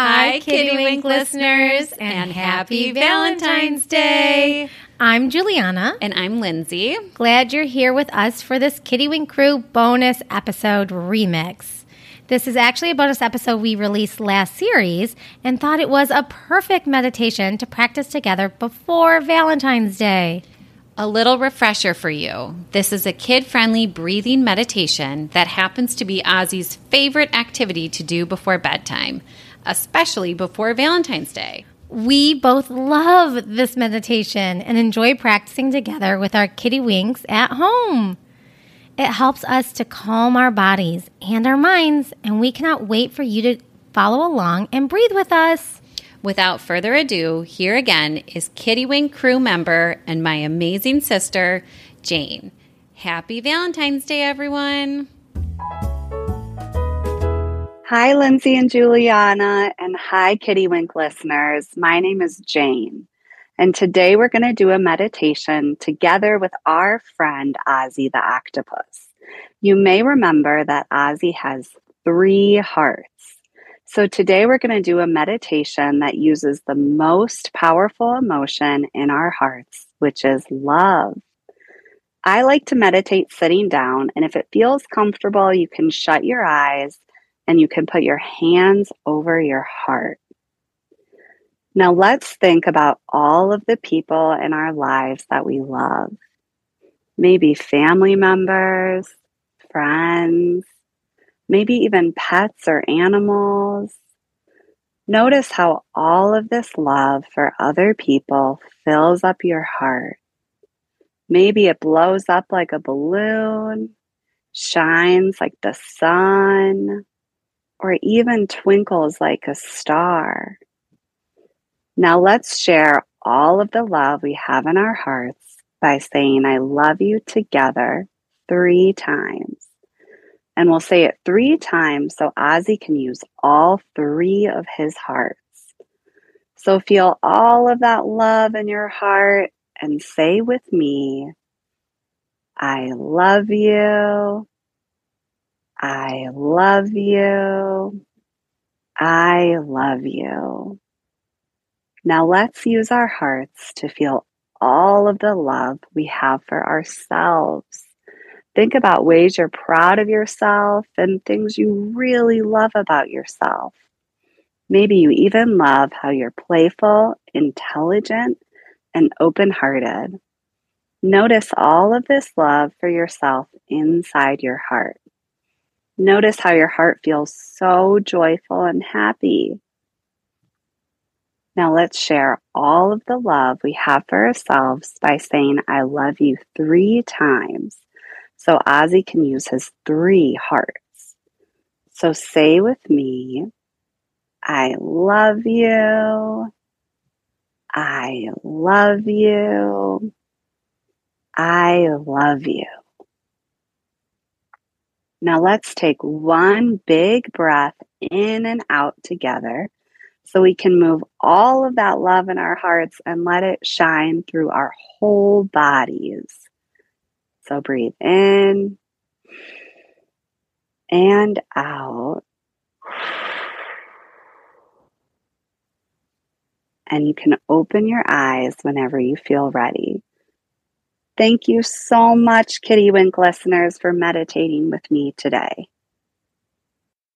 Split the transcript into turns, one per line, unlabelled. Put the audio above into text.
Kiddywink listeners, and happy Valentine's Day.
I'm Juliana.
And I'm Lindsay.
Glad you're here with us for this Kiddywink Crew bonus episode remix. This is actually a bonus episode we released last series and thought it was a perfect meditation to practice together before Valentine's Day.
A little refresher for you. This is a kid friendly breathing meditation that happens to be Ozzie's favorite activity to do before bedtime especially before Valentine's Day.
We both love this meditation and enjoy practicing together with our kiddywinks at home. It helps us to calm our bodies and our minds, and we cannot wait for you to follow along and breathe with us.
Without further ado, here again is Kiddywink crew member and my amazing sister, Jane. Happy Valentine's Day, everyone!
Hi, Lindsay and Juliana, and hi, Kiddywink listeners. My name is Jane, and today we're going to do a meditation together with our friend Ozzie the octopus. You may remember that Ozzie has three hearts. So today we're going to do a meditation that uses the most powerful emotion in our hearts, which is love. I like to meditate sitting down, and if it feels comfortable, you can shut your eyes and you can put your hands over your heart. Now, let's think about all of the people in our lives that we love. Maybe family members, friends, maybe even pets or animals. Notice how all of this love for other people fills up your heart. Maybe it blows up like a balloon, shines like the sun, or even twinkles like a star. Now let's share all of the love we have in our hearts by saying, I love you together three times. And we'll say it three times so Ozzie can use all three of his hearts. So feel all of that love in your heart and say with me, I love you. I love you. I love you. Now let's use our hearts to feel all of the love we have for ourselves. Think about ways you're proud of yourself and things you really love about yourself. Maybe you even love how you're playful, intelligent, and open hearted. Notice all of this love for yourself inside your heart. Notice how your heart feels so joyful and happy. Now let's share all of the love we have for ourselves by saying, I love you three times. So Ozzie can use his three hearts. So say with me, I love you. I love you. I love you. Now let's take one big breath in and out together so we can move all of that love in our hearts and let it shine through our whole bodies. So breathe in and out. And you can open your eyes whenever you feel ready. Thank you so much, Kiddywink listeners, for meditating with me today.